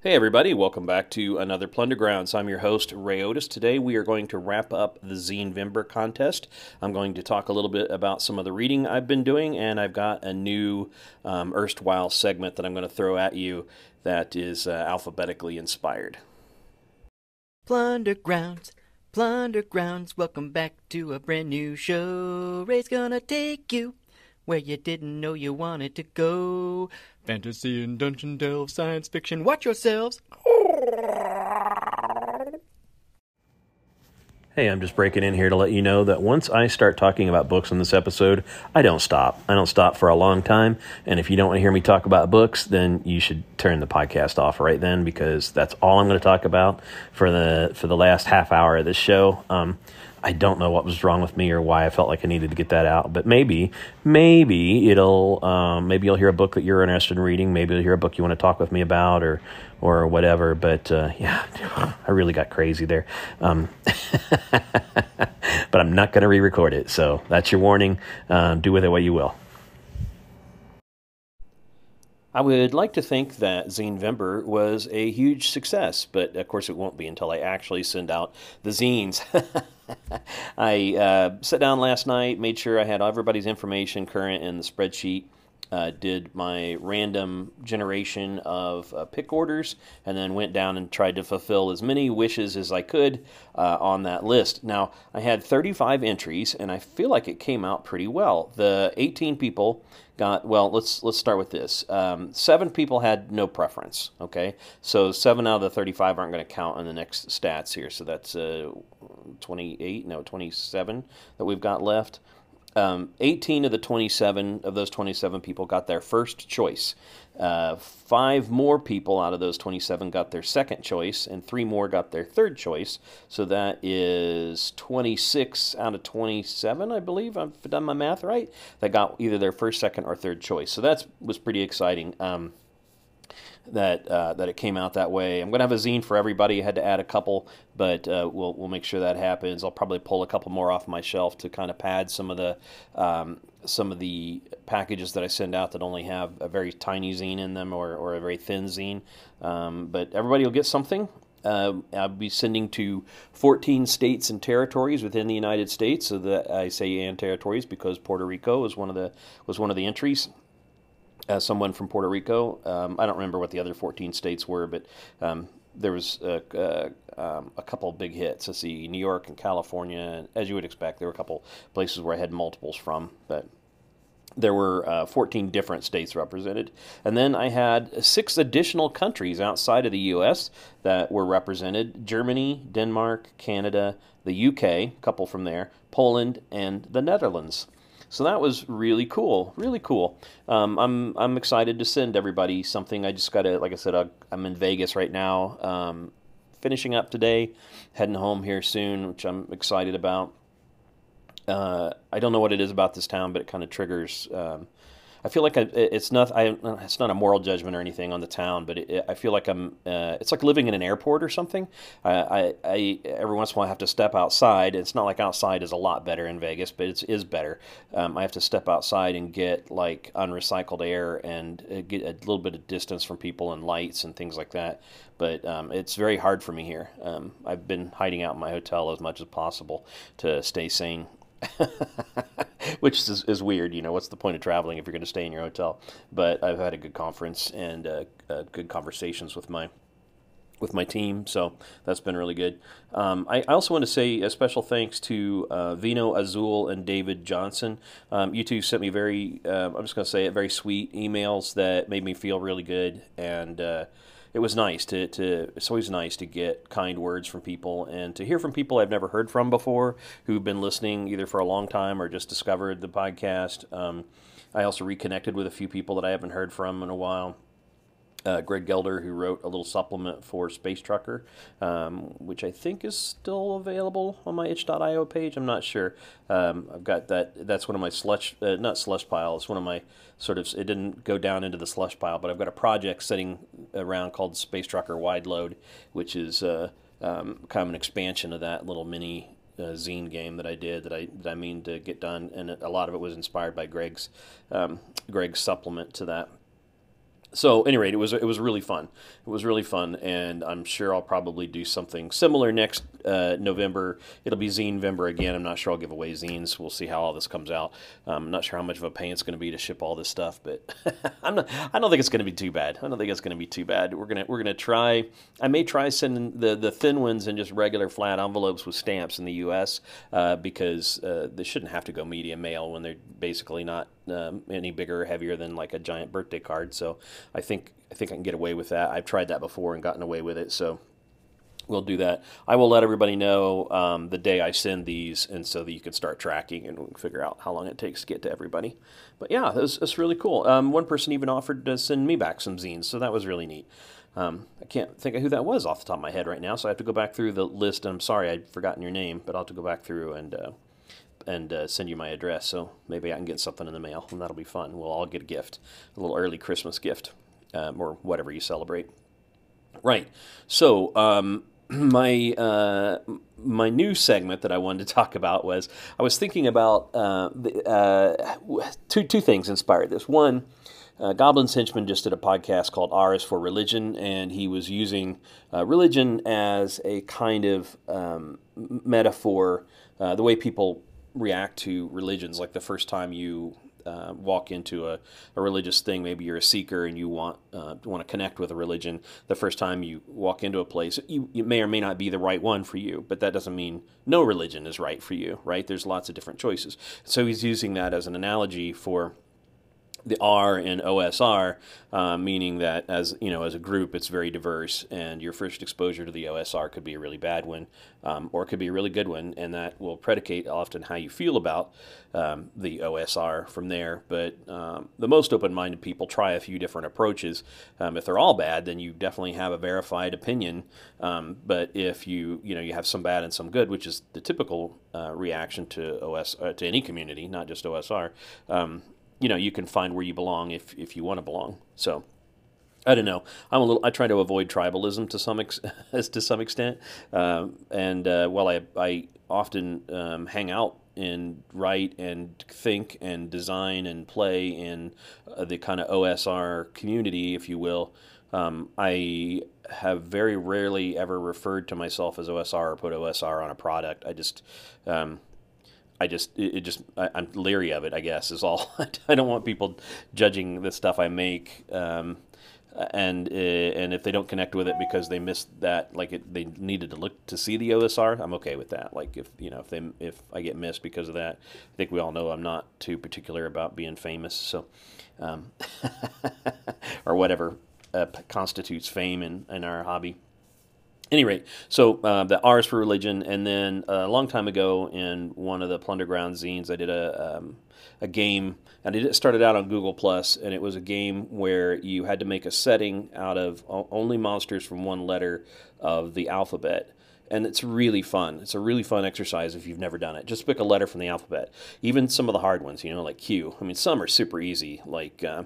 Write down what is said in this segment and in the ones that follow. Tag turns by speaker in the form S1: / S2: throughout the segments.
S1: Hey everybody, welcome back to another Plundergrounds. I'm your host, Ray Otis. Today we are going to wrap up the Zine Vember contest. I'm going to talk a little bit about some of the reading I've been doing, and I've got a new um, erstwhile segment that I'm going to throw at you that is uh, alphabetically inspired.
S2: Plundergrounds, Plundergrounds, welcome back to a brand new show. Ray's gonna take you where you didn't know you wanted to go. Fantasy and dungeon delve, science fiction. Watch yourselves.
S1: Hey, I'm just breaking in here to let you know that once I start talking about books in this episode, I don't stop. I don't stop for a long time. And if you don't want to hear me talk about books, then you should turn the podcast off right then because that's all I'm going to talk about for the for the last half hour of this show. Um, I don't know what was wrong with me or why I felt like I needed to get that out, but maybe, maybe it'll, um, maybe you'll hear a book that you're interested in reading. Maybe you'll hear a book you want to talk with me about, or, or whatever. But uh, yeah, I really got crazy there. Um, but I'm not going to re-record it, so that's your warning. Uh, do with it what you will. I would like to think that Zine Vember was a huge success, but of course it won't be until I actually send out the zines. I uh, sat down last night, made sure I had everybody's information current in the spreadsheet. Uh, did my random generation of uh, pick orders and then went down and tried to fulfill as many wishes as I could uh, on that list. Now, I had 35 entries and I feel like it came out pretty well. The 18 people got well let's let's start with this um, seven people had no preference okay so seven out of the 35 aren't going to count on the next stats here so that's uh, 28 no 27 that we've got left um, 18 of the 27 of those 27 people got their first choice. Uh, five more people out of those 27 got their second choice, and three more got their third choice. So that is 26 out of 27, I believe. I've done my math right. That got either their first, second, or third choice. So that was pretty exciting. Um, that uh, that it came out that way. I'm to have a zine for everybody. I had to add a couple, but uh, we'll we'll make sure that happens. I'll probably pull a couple more off my shelf to kind of pad some of the um, some of the packages that I send out that only have a very tiny zine in them or, or a very thin zine. Um, but everybody will get something. Uh, I'll be sending to 14 states and territories within the United States. So that I say and territories because Puerto Rico was one of the was one of the entries as someone from Puerto Rico. Um, I don't remember what the other 14 states were, but um, there was a, a, um, a, couple big hits. Let's see, New York and California. As you would expect, there were a couple places where I had multiples from, but there were uh, 14 different states represented. And then I had six additional countries outside of the U.S. that were represented Germany, Denmark, Canada, the UK, a couple from there, Poland, and the Netherlands. So that was really cool, really cool. Um, I'm I'm excited to send everybody something. I just got to, like I said, I'm in Vegas right now, um, finishing up today, heading home here soon, which I'm excited about. Uh, I don't know what it is about this town, but it kind of triggers um, I feel like I, it's not I, it's not a moral judgment or anything on the town, but it, I feel like I'm uh, it's like living in an airport or something. I, I, every once in a while I have to step outside. It's not like outside is a lot better in Vegas, but it is better. Um, I have to step outside and get like unrecycled air and uh, get a little bit of distance from people and lights and things like that. But um, it's very hard for me here. Um, I've been hiding out in my hotel as much as possible to stay sane which is, is weird. You know, what's the point of traveling if you're going to stay in your hotel? But I've had a good conference and uh, uh, good conversations with my with my team, so that's been really good. Um, I, I, also want to say a special thanks to uh, Vino Azul and David Johnson. Um, you two sent me very, uh, I'm just going to say it, very sweet emails that made me feel really good and uh, it was nice to, to it's always nice to get kind words from people and to hear from people I've never heard from before who've been listening either for a long time or just discovered the podcast. Um, I also reconnected with a few people that I haven't heard from in a while uh, Greg Gelder, who wrote a little supplement for Space Trucker, um, which I think is still available on my itch.io page. I'm not sure. Um, I've got that. That's one of my slush, uh, not slush pile. It's one of my sort of. It didn't go down into the slush pile, but I've got a project sitting around called Space Trucker Wide Load, which is uh, um, kind of an expansion of that little mini uh, zine game that I did that I that I mean to get done, and a lot of it was inspired by Greg's um, Greg's supplement to that. So, any rate, it was it was really fun. It was really fun, and I'm sure I'll probably do something similar next uh, November. It'll be Zine November again. I'm not sure I'll give away zines. We'll see how all this comes out. Um, I'm not sure how much of a pain it's going to be to ship all this stuff, but I'm not. I don't think it's going to be too bad. I don't think it's going to be too bad. We're gonna we're gonna try. I may try sending the the thin ones in just regular flat envelopes with stamps in the U.S. Uh, because uh, they shouldn't have to go media mail when they're basically not um, any bigger heavier than like a giant birthday card. So I think I think I can get away with that. I've tried that before and gotten away with it. So we'll do that. I will let everybody know um, the day I send these, and so that you can start tracking and figure out how long it takes to get to everybody. But yeah, that's really cool. Um, one person even offered to send me back some zines, so that was really neat. Um, I can't think of who that was off the top of my head right now, so I have to go back through the list. I'm sorry I'd forgotten your name, but I'll have to go back through and uh, and uh, send you my address. So maybe I can get something in the mail, and that'll be fun. We'll all get a gift, a little early Christmas gift, um, or whatever you celebrate. Right. So um, my uh, my new segment that I wanted to talk about was I was thinking about uh, the, uh, two two things inspired this. One. Uh, Goblin's Henchman just did a podcast called is for Religion, and he was using uh, religion as a kind of um, metaphor, uh, the way people react to religions. Like the first time you uh, walk into a, a, religious thing, maybe you're a seeker and you want uh, want to connect with a religion. The first time you walk into a place, you, may or may not be the right one for you, but that doesn't mean no religion is right for you, right? There's lots of different choices. So he's using that as an analogy for the R in OSR, uh, meaning that as you know, as a group, it's very diverse, and your first exposure to the OSR could be a really bad one, um, or it could be a really good one, and that will predicate often how you feel about um, the OSR from there. But um, the most open-minded people try a few different approaches. Um, if they're all bad, then you definitely have a verified opinion. Um, but if you you know you have some bad and some good, which is the typical uh, reaction to OS uh, to any community, not just OSR um, you know you can find where you belong if if you want to belong. So. I don't know. I'm a little. I try to avoid tribalism to some ex, to some extent, um, and uh, while I I often um, hang out and write and think and design and play in uh, the kind of OSR community, if you will, um, I have very rarely ever referred to myself as OSR or put OSR on a product. I just um, I just it, just I, am leery of it. I guess is all. I don't want people judging the stuff I make, um, and uh, and if they don't connect with it because they missed that, like it, they needed to look to see the OSR. I'm okay with that. Like if you know if they if I get missed because of that, I think we all know I'm not too particular about being famous. So, um, or whatever uh, constitutes fame in in our hobby any rate, so uh, the R is for religion, and then uh, a long time ago in one of the Plunderground zines, I did a um, a game, and it started out on Google Plus, and it was a game where you had to make a setting out of only monsters from one letter of the alphabet. And it's really fun. It's a really fun exercise if you've never done it. Just pick a letter from the alphabet. Even some of the hard ones, you know, like Q. I mean, some are super easy, like uh,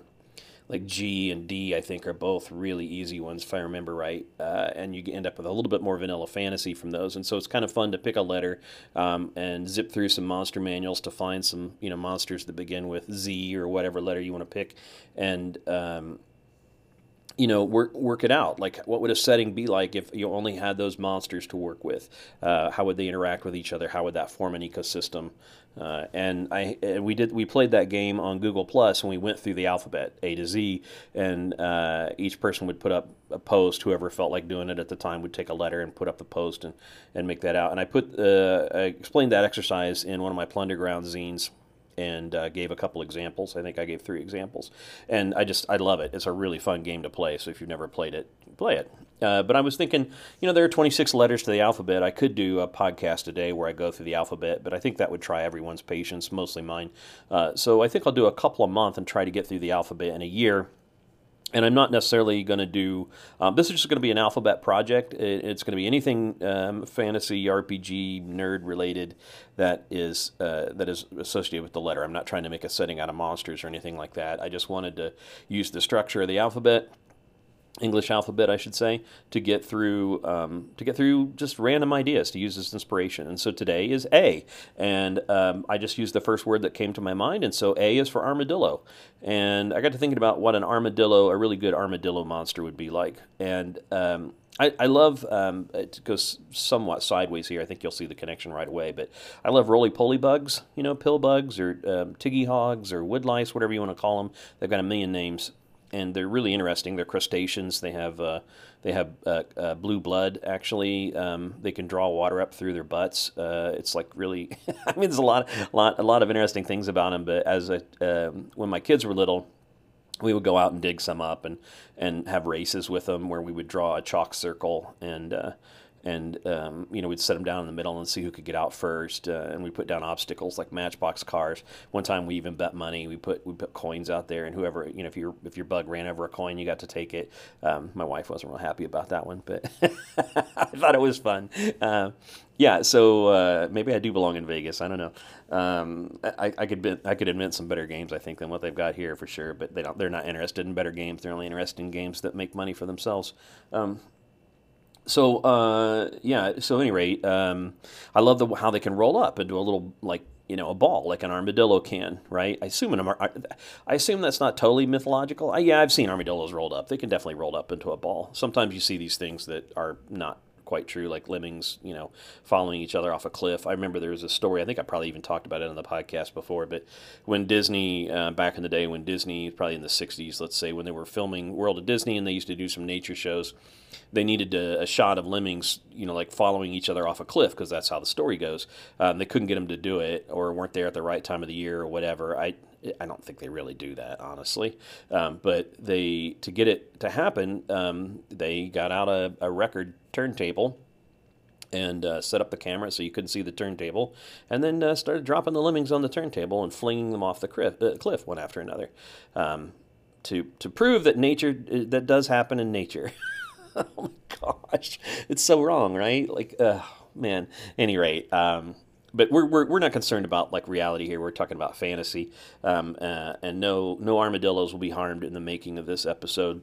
S1: like G and D, I think, are both really easy ones, if I remember right. Uh, and you end up with a little bit more vanilla fantasy from those. And so it's kind of fun to pick a letter um, and zip through some monster manuals to find some, you know, monsters that begin with Z or whatever letter you want to pick. And, um, you know, work work it out. Like, what would a setting be like if you only had those monsters to work with? Uh, how would they interact with each other? How would that form an ecosystem? Uh, and I and we did we played that game on Google Plus and we went through the alphabet A to Z and uh, each person would put up a post whoever felt like doing it at the time would take a letter and put up the post and, and make that out and I put uh, I explained that exercise in one of my Plunderground zines and uh, gave a couple examples. I think I gave three examples, and I just I love it. It's a really fun game to play. So if you've never played it, play it. Uh, but I was thinking, you know, there are 26 letters to the alphabet. I could do a podcast a day where I go through the alphabet, but I think that would try everyone's patience, mostly mine. Uh, so I think I'll do a couple a month and try to get through the alphabet in a year and I'm not necessarily going to do. Um, this is just going to be an alphabet project. It, it's going to be anything um, fantasy, RPG, nerd related that is uh, that is associated with the letter. I'm not trying to make a setting out of monsters or anything like that. I just wanted to use the structure of the alphabet English alphabet, I should say, to get through um, to get through just random ideas to use as inspiration. And so today is A, and um, I just used the first word that came to my mind, and so A is for armadillo. And I got to thinking about what an armadillo, a really good armadillo monster, would be like. And um, I, I, love um, it goes somewhat sideways here. I think you'll see the connection right away. But I love roly poly bugs, you know, pill bugs or um, tiggy hogs or woodlice, whatever you want to call them. They've got a million names and they're really interesting. They're crustaceans. They have uh, they have uh, uh, blue blood. Actually, um, they can draw water up through their butts. Uh, it's like really. I mean, there's a lot, lot, a lot of interesting things about them. But as a, um, when my kids were little, we would go out and dig some up and and have races with them where we would draw a chalk circle and uh, and um, you know we'd set them down in the middle and see who could get out first. Uh, and we put down obstacles like Matchbox cars. One time we even bet money. We put we put coins out there, and whoever you know if your if your bug ran over a coin, you got to take it. Um, my wife wasn't real happy about that one, but I thought it was fun. Uh, yeah, so uh, maybe I do belong in Vegas. I don't know. Um, I, I, could be, I could invent some better games, I think, than what they've got here for sure. But they don't. They're not interested in better games. They're only interested in games that make money for themselves. So uh, yeah. So any rate, um, I love the how they can roll up into a little like you know a ball like an armadillo can, right? I assume an, I assume that's not totally mythological. I, yeah, I've seen armadillos rolled up. They can definitely roll up into a ball. Sometimes you see these things that are not quite true, like lemmings, you know, following each other off a cliff. I remember there was a story, I think I probably even talked about it on the podcast before, but when Disney, uh, back in the day, when Disney, probably in the 60s, let's say, when they were filming World of Disney and they used to do some nature shows, they needed a, a shot of lemmings, you know, like following each other off a cliff because that's how the story goes. Um, they couldn't get them to do it or weren't there at the right time of the year or whatever. I, I don't think they really do that, honestly. Um, but they to get it to happen, um, they got out a, a record turntable and uh, set up the camera so you couldn't see the turntable, and then uh, started dropping the lemmings on the turntable and flinging them off the cliff, uh, cliff one after another, um, to to prove that nature uh, that does happen in nature. oh my gosh, it's so wrong, right? Like, man. Any rate. Um, but we're, we're, we're not concerned about like reality here. We're talking about fantasy, um, uh, and no no armadillos will be harmed in the making of this episode.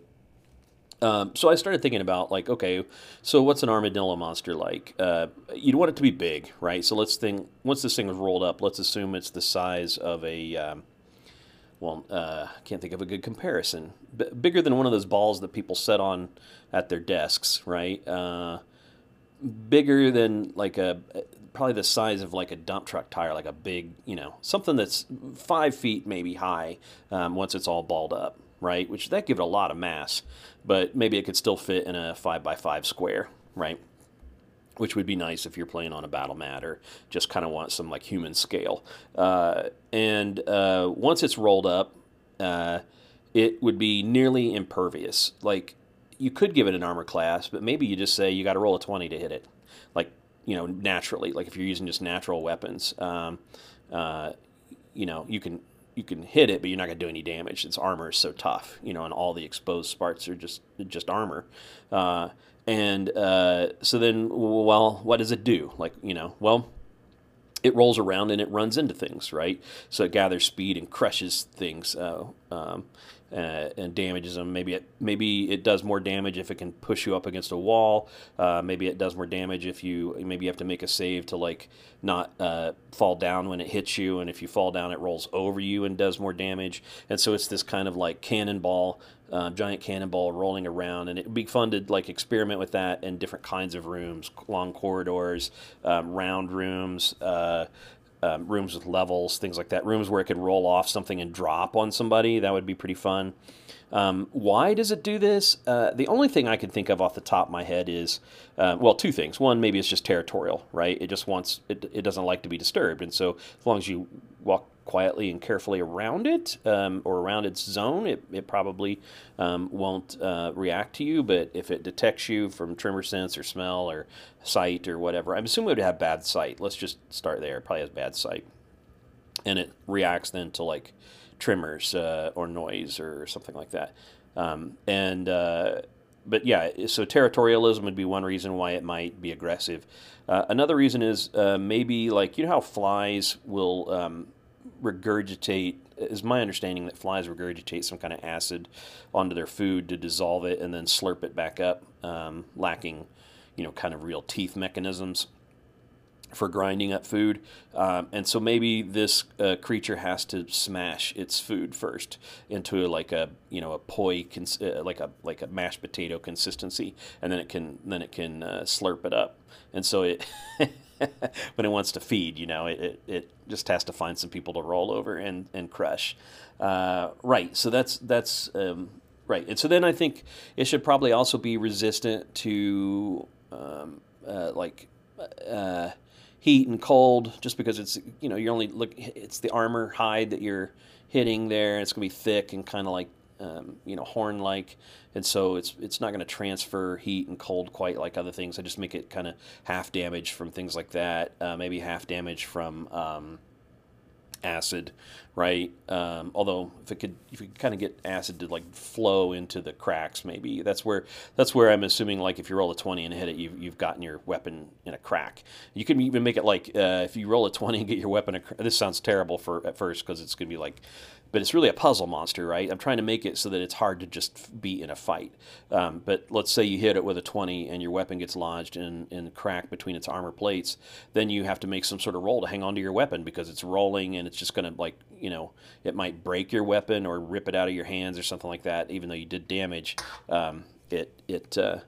S1: Um, so I started thinking about like, okay, so what's an armadillo monster like? Uh, you'd want it to be big, right? So let's think. Once this thing is rolled up, let's assume it's the size of a. Um, well, uh, I can't think of a good comparison. B- bigger than one of those balls that people set on at their desks, right? Uh, bigger than like a probably the size of like a dump truck tire, like a big, you know, something that's five feet maybe high um, once it's all balled up, right? Which that give it a lot of mass, but maybe it could still fit in a five by five square, right? Which would be nice if you're playing on a battle mat or just kind of want some like human scale. Uh, and uh, once it's rolled up, uh, it would be nearly impervious. Like you could give it an armor class, but maybe you just say you got to roll a 20 to hit it. You know, naturally. Like if you're using just natural weapons, um, uh, you know, you can you can hit it, but you're not going to do any damage. Its armor is so tough, you know, and all the exposed parts are just just armor. Uh, and uh, so then, well, what does it do? Like, you know, well, it rolls around and it runs into things, right? So it gathers speed and crushes things. Uh, um, uh, and damages them. Maybe it maybe it does more damage if it can push you up against a wall. Uh, maybe it does more damage if you maybe you have to make a save to like not uh, fall down when it hits you, and if you fall down, it rolls over you and does more damage. And so it's this kind of like cannonball. Uh, giant cannonball rolling around, and it'd be fun to like experiment with that in different kinds of rooms, long corridors, um, round rooms, uh, um, rooms with levels, things like that. Rooms where it could roll off something and drop on somebody. That would be pretty fun. Um, why does it do this? Uh, the only thing I can think of off the top of my head is, uh, well, two things. One, maybe it's just territorial, right? It just wants, it, it doesn't like to be disturbed. And so as long as you walk quietly and carefully around it um, or around its zone, it, it probably um, won't uh, react to you. But if it detects you from tremor sense or smell or sight or whatever, I'm assuming it would have bad sight. Let's just start there. It probably has bad sight. And it reacts then to like tremors uh, or noise or something like that. Um, and uh, but yeah, so territorialism would be one reason why it might be aggressive. Uh, another reason is uh, maybe like you know how flies will um, regurgitate. Is my understanding that flies regurgitate some kind of acid onto their food to dissolve it and then slurp it back up, um, lacking, you know, kind of real teeth mechanisms for grinding up food. Um, and so maybe this uh, creature has to smash its food first into like a you know a poi cons- uh, like a like a mashed potato consistency, and then it can then it can uh, slurp it up. And so it when it wants to feed, you know, it, it, it, just has to find some people to roll over and and crush. Uh, right. So that's that's um, right. And so then I think it should probably also be resistant to um, uh, like uh, heat and cold just because it's you know you're only look it's the armor hide that you're hitting there it's going to be thick and kind of like um, you know horn like and so it's it's not going to transfer heat and cold quite like other things i just make it kind of half damage from things like that uh, maybe half damage from um, acid, right? Um, although if it could, if you could kind of get acid to like flow into the cracks, maybe that's where that's where I'm assuming like if you roll a twenty and hit it, you've, you've gotten your weapon in a crack. You can even make it like uh, if you roll a twenty and get your weapon. A, this sounds terrible for at first because it's gonna be like but it's really a puzzle monster, right? I'm trying to make it so that it's hard to just be in a fight. Um, but let's say you hit it with a 20 and your weapon gets lodged in, in crack between its armor plates, then you have to make some sort of roll to hang onto your weapon because it's rolling and it's just going to, like, you know, it might break your weapon or rip it out of your hands or something like that, even though you did damage. Um, it, it, uh,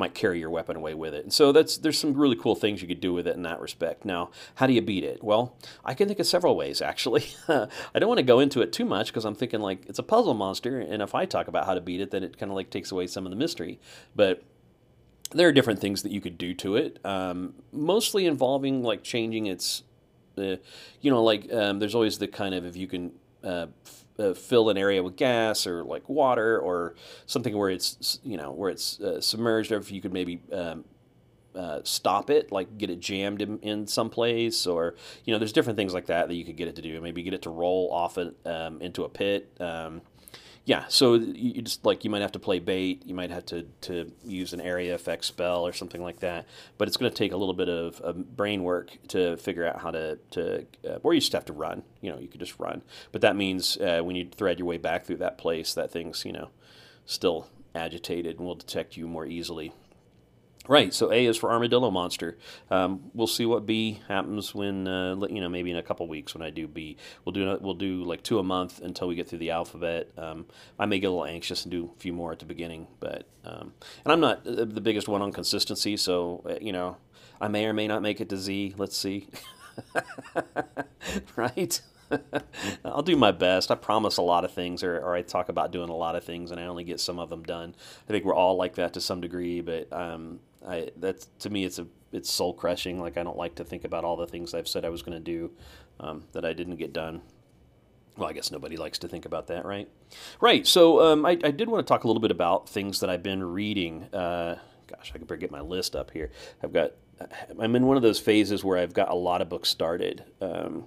S1: might carry your weapon away with it. And so that's there's some really cool things you could do with it in that respect. Now, how do you beat it? Well, I can think of several ways actually. I don't want to go into it too much because I'm thinking like it's a puzzle monster, and if I talk about how to beat it, then it kind of like takes away some of the mystery. But there are different things that you could do to it, um, mostly involving like changing its, uh, you know, like um, there's always the kind of if you can uh, uh, fill an area with gas or like water or something where it's you know where it's uh, submerged or if you could maybe um, uh, stop it like get it jammed in, in some place or you know there's different things like that that you could get it to do. Maybe get it to roll off um, into a pit um, yeah, so you just like you might have to play bait, you might have to, to use an area effect spell or something like that. But it's going to take a little bit of, of, brain work to figure out how to to uh, or you just have to run. You know, you could just run. But that means uh, when you thread your way back through that place, that thing's you know still agitated and will detect you more easily. Right. So A is for armadillo monster. Um, we'll see what B happens when uh, you know maybe in a couple weeks when I do B. We'll do we'll do like two a month until we get through the alphabet. Um, I may get a little anxious and do a few more at the beginning, but um, and I'm not the biggest one on consistency, so uh, you know I may or may not make it to Z. Let's see. right. I'll do my best. I promise a lot of things, or, or, I talk about doing a lot of things, and I only get some of them done. I think we're all like that to some degree, but um, I that's to me it's a it's soul crushing. Like I don't like to think about all the things I've said I was going to do um, that I didn't get done. Well, I guess nobody likes to think about that, right? Right. So um, I, I, did want to talk a little bit about things that I've been reading. Uh, gosh, I can get my list up here. I've got I'm in one of those phases where I've got a lot of books started. Um,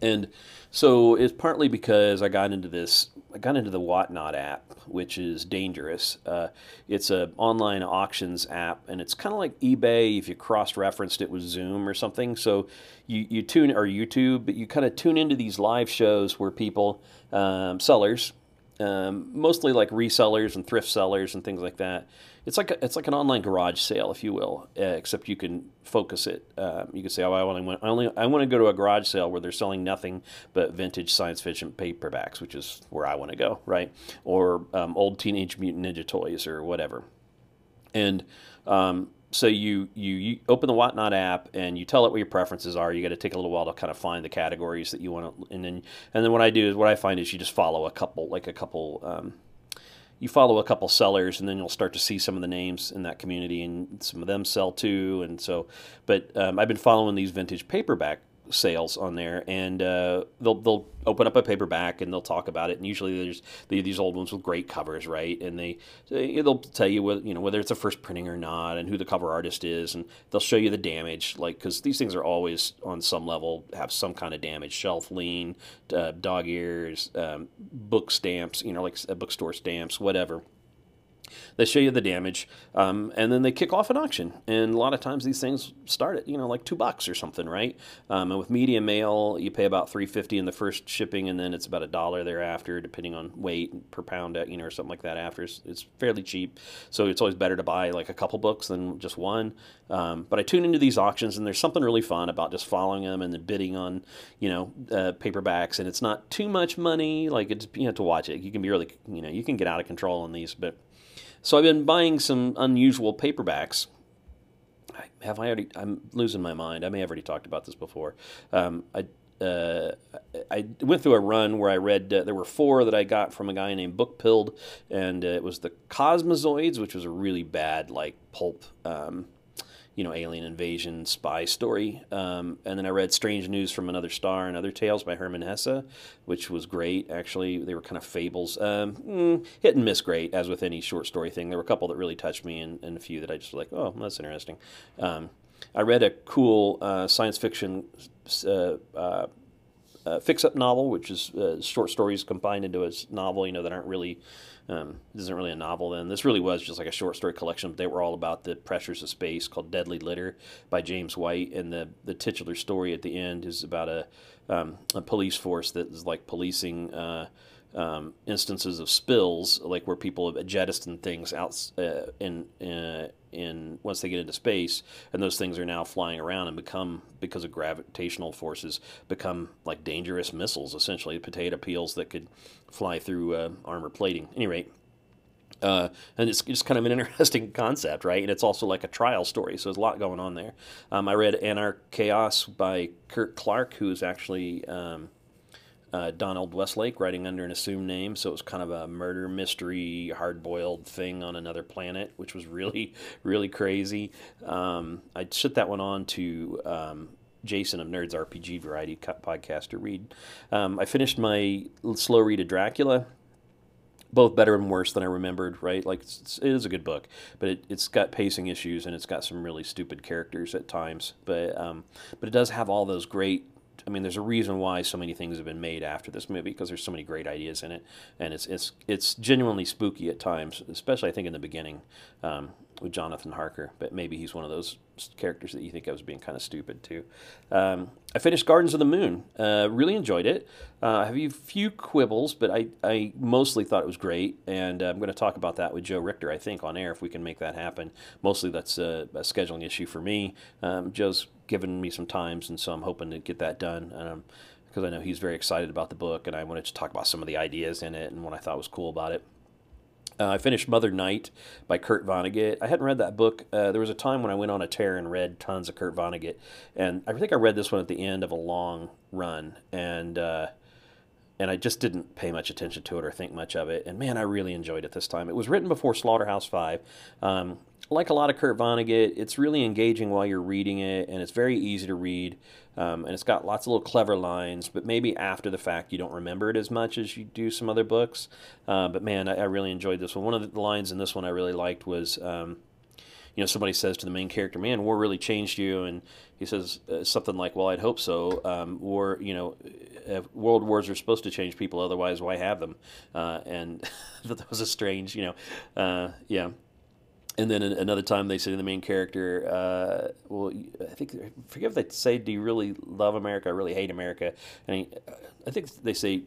S1: and so it's partly because I got into this, I got into the Whatnot app, which is dangerous. Uh, it's an online auctions app, and it's kind of like eBay if you cross-referenced it with Zoom or something. So you, you tune, or YouTube, but you kind of tune into these live shows where people, um, sellers, um, mostly like resellers and thrift sellers and things like that, it's like a, it's like an online garage sale, if you will, uh, except you can focus it. Um, you can say, "Oh, I only want I only I want to go to a garage sale where they're selling nothing but vintage science fiction paperbacks, which is where I want to go, right? Or um, old Teenage Mutant Ninja toys or whatever." And um, so you, you, you open the Whatnot app and you tell it what your preferences are. You got to take a little while to kind of find the categories that you want to, and then and then what I do is what I find is you just follow a couple like a couple um, you follow a couple sellers and then you'll start to see some of the names in that community and some of them sell too. And so but um, i've been following these vintage paperback sales on there, and uh, they'll they'll open up a paperback and they'll talk about it. And usually there's these old ones with great covers, right? And they they'll tell you whether you know whether it's a first printing or not, and who the cover artist is, and they'll show you the damage, like because these things are always on some level have some kind of damage, shelf lean, uh, dog ears, um, book stamps, you know, like bookstore stamps, whatever. They show you the damage, um, and then they kick off an auction. And a lot of times these things start at you know like two bucks or something, right? Um, and with media mail, you pay about three fifty in the first shipping, and then it's about a dollar thereafter, depending on weight per pound, uh, you know, or something like that. After it's, it's fairly cheap, so it's always better to buy like a couple books than just one. Um, but I tune into these auctions, and there's something really fun about just following them and then bidding on you know uh, paperbacks, and it's not too much money. Like it's you have to watch it. You can be really you know you can get out of control on these, but so I've been buying some unusual paperbacks. Have I already? I'm losing my mind. I may have already talked about this before. Um, I uh, I went through a run where I read uh, there were four that I got from a guy named Bookpilled, and uh, it was the Cosmozoids, which was a really bad like pulp um, you know, alien invasion spy story. Um, and then I read Strange News from Another Star and Other Tales by Hermann Hesse, which was great. Actually, they were kind of fables. Um, mm, hit and miss great, as with any short story thing. There were a couple that really touched me and, and a few that I just was like, oh, that's interesting. Um, I read a cool uh, science fiction uh, uh, uh, fix-up novel, which is uh, short stories combined into a novel, you know, that aren't really um, this isn't really a novel then. This really was just like a short story collection. They were all about the pressures of space called Deadly Litter by James White. And the, the titular story at the end is about a, um, a police force that is like policing uh, um, instances of spills, like where people have jettisoned things out uh, in, uh, in once they get into space, and those things are now flying around and become because of gravitational forces become like dangerous missiles, essentially potato peels that could fly through uh, armor plating. At any rate. Uh, and it's just kind of an interesting concept, right? And it's also like a trial story, so there's a lot going on there. Um, I read Anarchaos by Curt Clark, who is actually um, uh, Donald Westlake writing under an assumed name, so it was kind of a murder mystery, hard boiled thing on another planet, which was really, really crazy. Um, I set that one on to um, Jason of Nerds RPG Variety podcast to read. Um, I finished my slow read of Dracula. Both better and worse than I remembered, right? Like, it's, it is a good book, but it, has got pacing issues and it's got some really stupid characters at times. But um, but it does have all those great I mean, there's a reason why so many things have been made after this movie because there's so many great ideas in it, and it's it's it's genuinely spooky at times, especially I think in the beginning um, with Jonathan Harker. But maybe he's one of those characters that you think I was being kind of stupid too. Um, I finished Gardens of the Moon. Uh, really enjoyed it. Uh, I have a few quibbles, but I, I mostly thought it was great, and uh, I'm going to talk about that with Joe Richter, I think, on air if we can make that happen. Mostly that's a, a scheduling issue for me. Um, Joe's given me some times, and so I'm hoping to get that done. Um, because I know he's very excited about the book, and I wanted to talk about some of the ideas in it and what I thought was cool about it. Uh, I finished Mother Night by Kurt Vonnegut. I hadn't read that book. Uh, there was a time when I went on a tear and read tons of Kurt Vonnegut, and I think I read this one at the end of a long run, and uh, and I just didn't pay much attention to it or think much of it. And man, I really enjoyed it this time. It was written before Slaughterhouse Five. Um, like a lot of Kurt Vonnegut, it's really engaging while you're reading it, and it's very easy to read. Um, and it's got lots of little clever lines, but maybe after the fact you don't remember it as much as you do some other books. Uh, but man, I, I, really enjoyed this one. One of the lines in this one I really liked was, um, you know, somebody says to the main character, "Man, war really changed you," and he says uh, something like, "Well, I'd hope so. Um, war, you know, uh, world wars are supposed to change people, otherwise, why have them?" Uh, and that was a strange, you know, uh, yeah and then another time they say to the main character, uh, "Well, I think forget if they say, do you really love America? or really hate America?" And he, I think they say,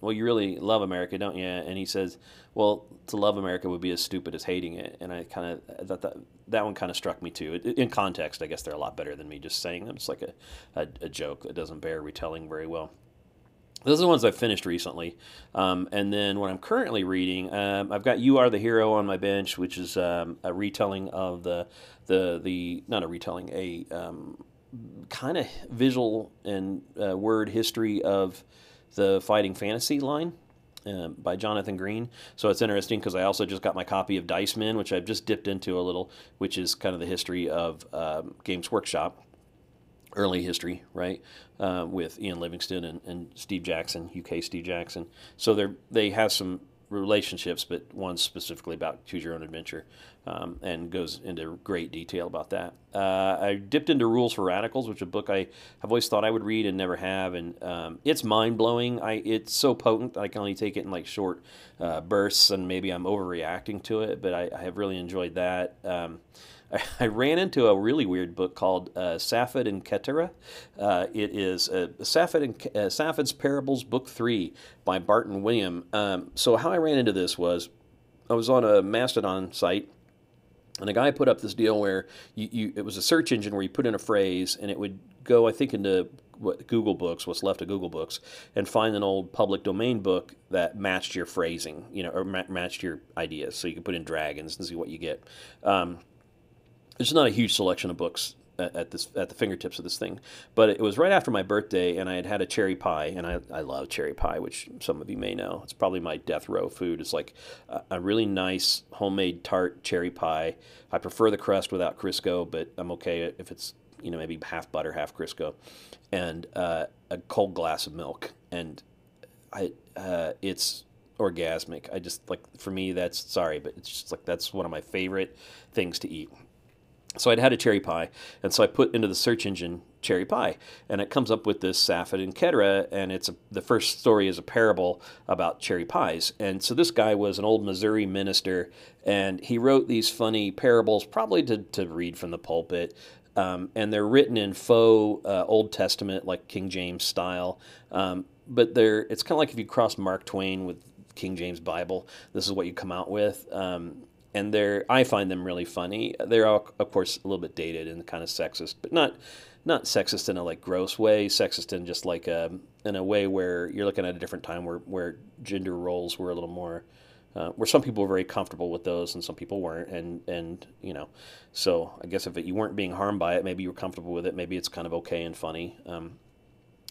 S1: "Well, you really love America, don't you?" And he says, "Well, to love America would be as stupid as hating it." And I kind of thought that that one kind of struck me too. In context, I guess they're a lot better than me just saying them. It's like a, a, a joke that doesn't bear retelling very well. Those are the ones I've finished recently. Um, and then what I'm currently reading, um, I've got You Are the Hero on my bench, which is um, a retelling of the, the, the, not a retelling, a um, kind of visual and uh, word history of the fighting fantasy line. Uh, by Jonathan Green. So it's interesting because I also just got my copy of Dice Men, which I've just dipped into a little, which is kind of the history of um, Games Workshop early history, right, uh, with Ian Livingstone and, and, Steve Jackson, UK Steve Jackson. So they they have some relationships, but one specifically about choose your own adventure, um, and goes into great detail about that. uh, I dipped into Rules for Radicals, which is a book I have always thought I would read and never have, and um, it's mind blowing. I it's so potent I can only take it in like short uh, bursts, and maybe I'm overreacting to it, but I, I have really enjoyed that. Um, I, ran into a really weird book called uh, Safed and Keturah. Uh, it is uh, Safed and uh, Safed's Parables, Book Three by Barton William. Um, so how I ran into this was I was on a Mastodon site and a guy put up this deal where you, you, it was a search engine where you put in a phrase and it would go, I think, into what Google Books, what's left of Google Books, and find an old public domain book that matched your phrasing, you know, or ma- matched your ideas. So you could put in dragons and see what you get. Um, not a huge selection of books at this at the fingertips of this thing. But it was right after my birthday, and I had had a cherry pie, and I, I love cherry pie, which some of you may know. It's probably my death row food. It's like a, a really nice homemade tart cherry pie. I prefer the crust without Crisco, but I'm okay if it's you know maybe half butter, half Crisco, and uh, a cold glass of milk, and I uh, it's orgasmic. I just like for me that's sorry, but it's just like that's one of my favorite things to eat. So I'd had a cherry pie, and so I put into the search engine cherry pie, and it comes up with this Safed and Keturah, and it's a, the first story is a parable about cherry pies. And so this guy was an old Missouri minister, and he wrote these funny parables, probably to, to read from the pulpit. Um, and they're written in faux uh, Old Testament, like King James style. Um, but they're it's kind of like if you cross Mark Twain with King James Bible, this is what you come out with. Um, and they're I find them really funny. They're all, of course a little bit dated and kind of sexist, but not not sexist in a like gross way. Sexist in just like a um, in a way where you're looking at a different time where where gender roles were a little more. Uh, where some people were very comfortable with those and some people weren't, and and you know, so I guess if it, you weren't being harmed by it, maybe you were comfortable with it. Maybe it's kind of okay and funny. Um,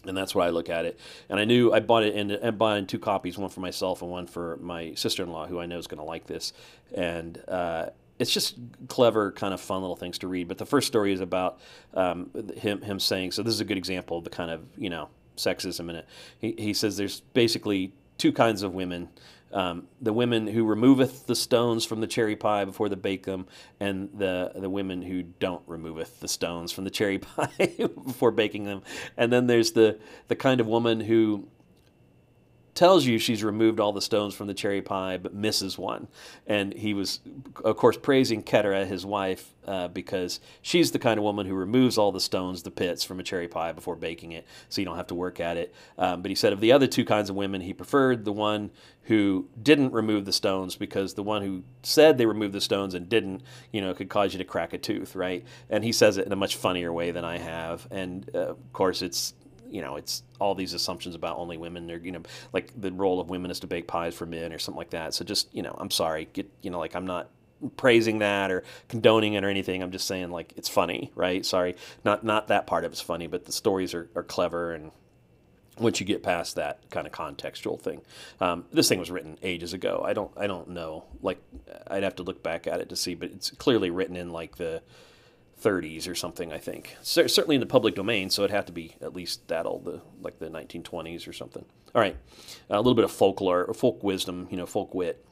S1: and that's why I look at it. And I knew I bought it and bought in two copies, one for myself and one for my sister-in-law, who I know is going to like this. And uh, it's just clever, kind of fun little things to read. But the first story is about um, him him saying. So this is a good example of the kind of you know sexism in it. He, he says there's basically two kinds of women um, the women who removeth the stones from the cherry pie before they bake them, and the the women who don't removeth the stones from the cherry pie before baking them. And then there's the the kind of woman who tells you she's removed all the stones from the cherry pie but misses one. And he was, of course, praising Keturah, his wife, uh, because she's the kind of woman who removes all the stones, the pits from a cherry pie before baking it, so you don't have to work at it. Um, but he said of the other two kinds of women, he preferred the one who didn't remove the stones because the one who said they removed the stones and didn't, you know, could cause you to crack a tooth, right? And he says it in a much funnier way than I have. And uh, of course, it's you know, it's all these assumptions about only women. They're, you know, like the role of women is to bake pies for men or something like that. So just, you know, I'm sorry, get, you know, like I'm not praising that or condoning it or anything. I'm just saying like it's funny, right? Sorry, not not that part of it's funny, but the stories are, are clever and once you get past that kind of contextual thing, um, this thing was written ages ago. I don't I don't know. Like I'd have to look back at it to see, but it's clearly written in like the 30s or something, I think. C- certainly in the public domain, so it'd have to be at least that old, the, like the 1920s or something. All right, a little bit of folklore, or folk wisdom, you know, folk wit.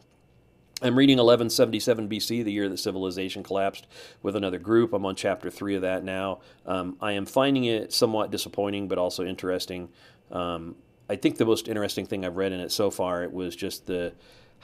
S1: I'm reading 1177 BC, the year that civilization collapsed, with another group. I'm on chapter three of that now. Um, I am finding it somewhat disappointing, but also interesting. Um, I think the most interesting thing I've read in it so far it was just the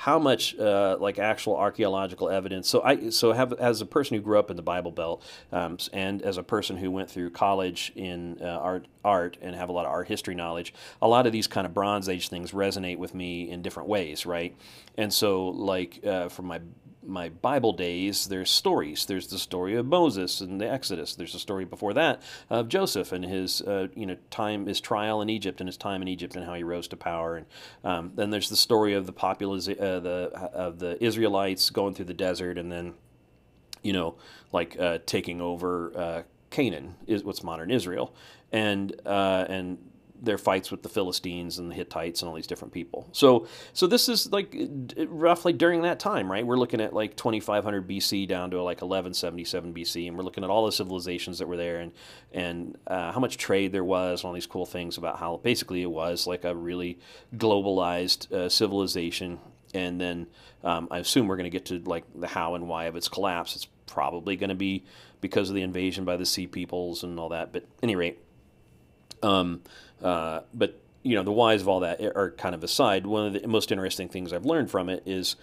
S1: how much uh, like actual archaeological evidence. So I so have as a person who grew up in the Bible Belt, um, and as a person who went through college in uh, art art and have a lot of art history knowledge, a lot of these kind of Bronze Age things resonate with me in different ways, right? And so like uh, from my my Bible days, there's stories. There's the story of Moses and the Exodus. There's a story before that of Joseph and his, uh, you know, time, his trial in Egypt and his time in Egypt and how he rose to power. And um, then there's the story of the populace, the of the Israelites going through the desert and then, you know, like uh, taking over uh, Canaan, is what's modern Israel, and uh, and their fights with the Philistines and the Hittites and all these different people. So, so this is like roughly during that time, right? We're looking at like 2500 BC down to like 1177 BC, and we're looking at all the civilizations that were there and and uh, how much trade there was, and all these cool things about how basically it was like a really globalized uh, civilization and then um, I assume we're going to get to like the how and why of its collapse. It's probably going to be because of the invasion by the Sea Peoples and all that. But any rate, um, uh, but you know the whys of all that are kind of aside. One of the most interesting things I've learned from it is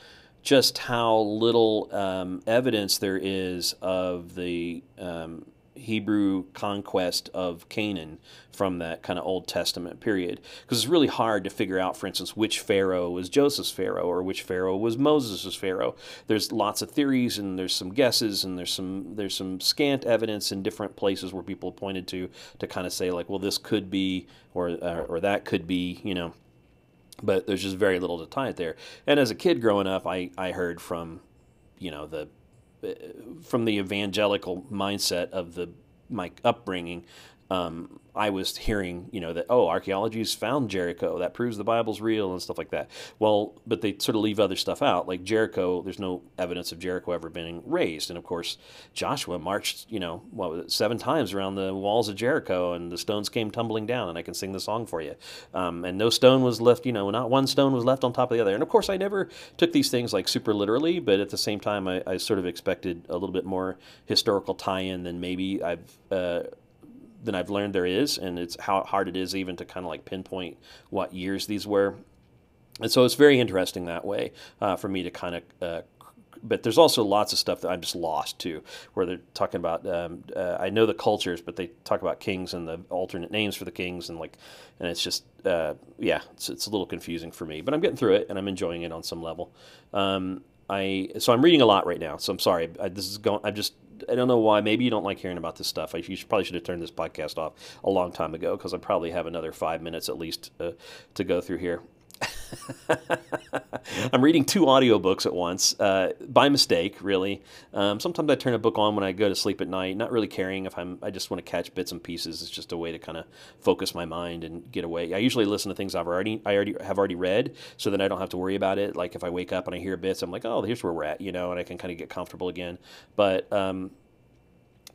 S1: just how little um, evidence there is of the um, Hebrew conquest of Canaan from that kind of Old Testament period. Because it's really hard to figure out, for instance, which Pharaoh was Joseph's Pharaoh or which Pharaoh was Moses' Pharaoh. There's lots of theories and there's some guesses and there's some there's some scant evidence in different places where people pointed to to kind of say like, well, this could be or uh, or that could be, you know. But there's just very little to tie it there. And as a kid growing up, I, I heard from, you know, the from the evangelical mindset of the my upbringing, um, I was hearing, you know, that oh, archaeology's found Jericho. That proves the Bible's real and stuff like that. Well, but they sort of leave other stuff out, like Jericho. There's no evidence of Jericho ever being razed, and of course, Joshua marched, you know, what was it, seven times around the walls of Jericho, and the stones came tumbling down. And I can sing the song for you. Um, and no stone was left, you know, not one stone was left on top of the other. And of course, I never took these things like super literally, but at the same time, I, I sort of expected a little bit more historical tie-in than maybe I've. Uh, than I've learned there is, and it's how hard it is even to kind of like pinpoint what years these were. And so it's very interesting that way uh, for me to kind of. Uh, but there's also lots of stuff that I'm just lost too, where they're talking about. Um, uh, I know the cultures, but they talk about kings and the alternate names for the kings, and like, and it's just, uh, yeah, it's, it's a little confusing for me. But I'm getting through it, and I'm enjoying it on some level. Um, I so I'm reading a lot right now. So I'm sorry. I, this is going. I'm just I don't know why. Maybe you don't like hearing about this stuff. I, you should, probably should have turned this podcast off a long time ago because I probably have another five minutes at least uh, to go through here. I'm reading two audiobooks at once uh, by mistake, really. Um, sometimes I turn a book on when I go to sleep at night, not really caring if I'm. I just want to catch bits and pieces. It's just a way to kind of focus my mind and get away. I usually listen to things I've already I already have already read, so then I don't have to worry about it. Like if I wake up and I hear bits, I'm like, oh, here's where we're at, you know, and I can kind of get comfortable again. But um,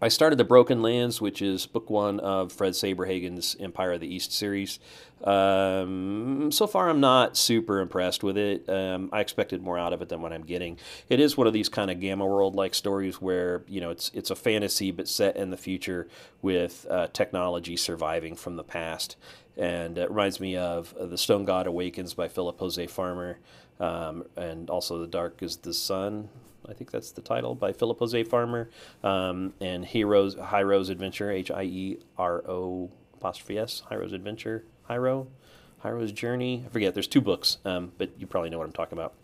S1: I started The Broken Lands, which is book one of Fred Saberhagen's Empire of the East series. Um, so far, I'm not super impressed with it. Um, I expected more out of it than what I'm getting. It is one of these kind of Gamma World like stories where you know it's it's a fantasy but set in the future with uh, technology surviving from the past, and it reminds me of The Stone God Awakens by Philip Jose Farmer, um, and also The Dark is the Sun I think that's the title by Philip Jose Farmer, um, and Heroes Hiero's Adventure, H I E R O apostrophe S, Hiero's Adventure, Hiero, Hiero's Journey. I forget. There's two books, um, but you probably know what I'm talking about.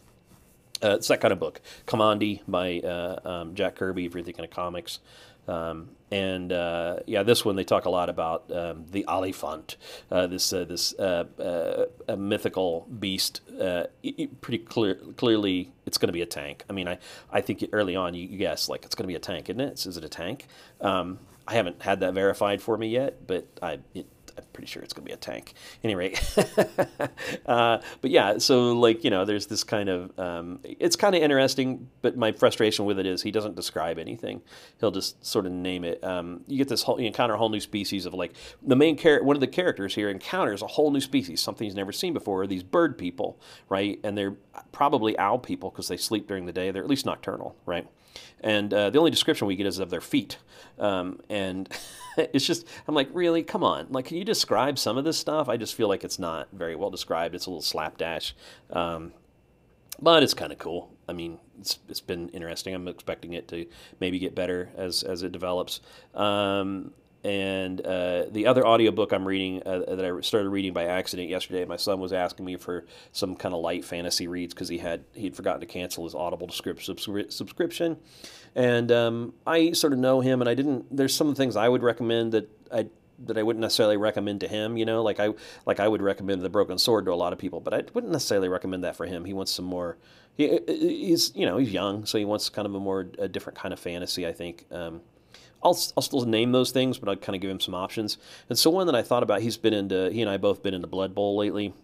S1: Uh, it's that kind of book. Kamandi by uh, um, Jack Kirby, if you're thinking of comics. Um, and uh, yeah, this one they talk a lot about um, the Oliphant, uh, this uh, this uh, uh, mythical beast. Uh, pretty clear, clearly, it's going to be a tank. I mean, I, I think early on you, you guess like it's going to be a tank, isn't it? Is it a tank? Um, I haven't had that verified for me yet, but I it, pretty sure it's going to be a tank. Anyway, uh, but yeah, so like you know, there's this kind of um, it's kind of interesting. But my frustration with it is he doesn't describe anything. He'll just sort of name it. Um, you get this whole you encounter a whole new species of like the main character. One of the characters here encounters a whole new species, something he's never seen before. These bird people, right? And they're probably owl people because they sleep during the day. They're at least nocturnal, right? And uh, the only description we get is of their feet. Um, and it's just, I'm like, really? Come on. Like, can you describe some of this stuff? I just feel like it's not very well described. It's a little slapdash. Um, but it's kind of cool. I mean, it's, it's been interesting. I'm expecting it to maybe get better as, as it develops. Um, and uh, the other audiobook I'm reading uh, that I started reading by accident yesterday, my son was asking me for some kind of light fantasy reads because he had he'd forgotten to cancel his Audible subscription, and um, I sort of know him, and I didn't. There's some things I would recommend that I that I wouldn't necessarily recommend to him. You know, like I like I would recommend the Broken Sword to a lot of people, but I wouldn't necessarily recommend that for him. He wants some more. He, he's you know he's young, so he wants kind of a more a different kind of fantasy. I think. Um, I'll, I'll still name those things, but I'll kind of give him some options. And so one that I thought about, he's been into, he and I both been into Blood Bowl lately,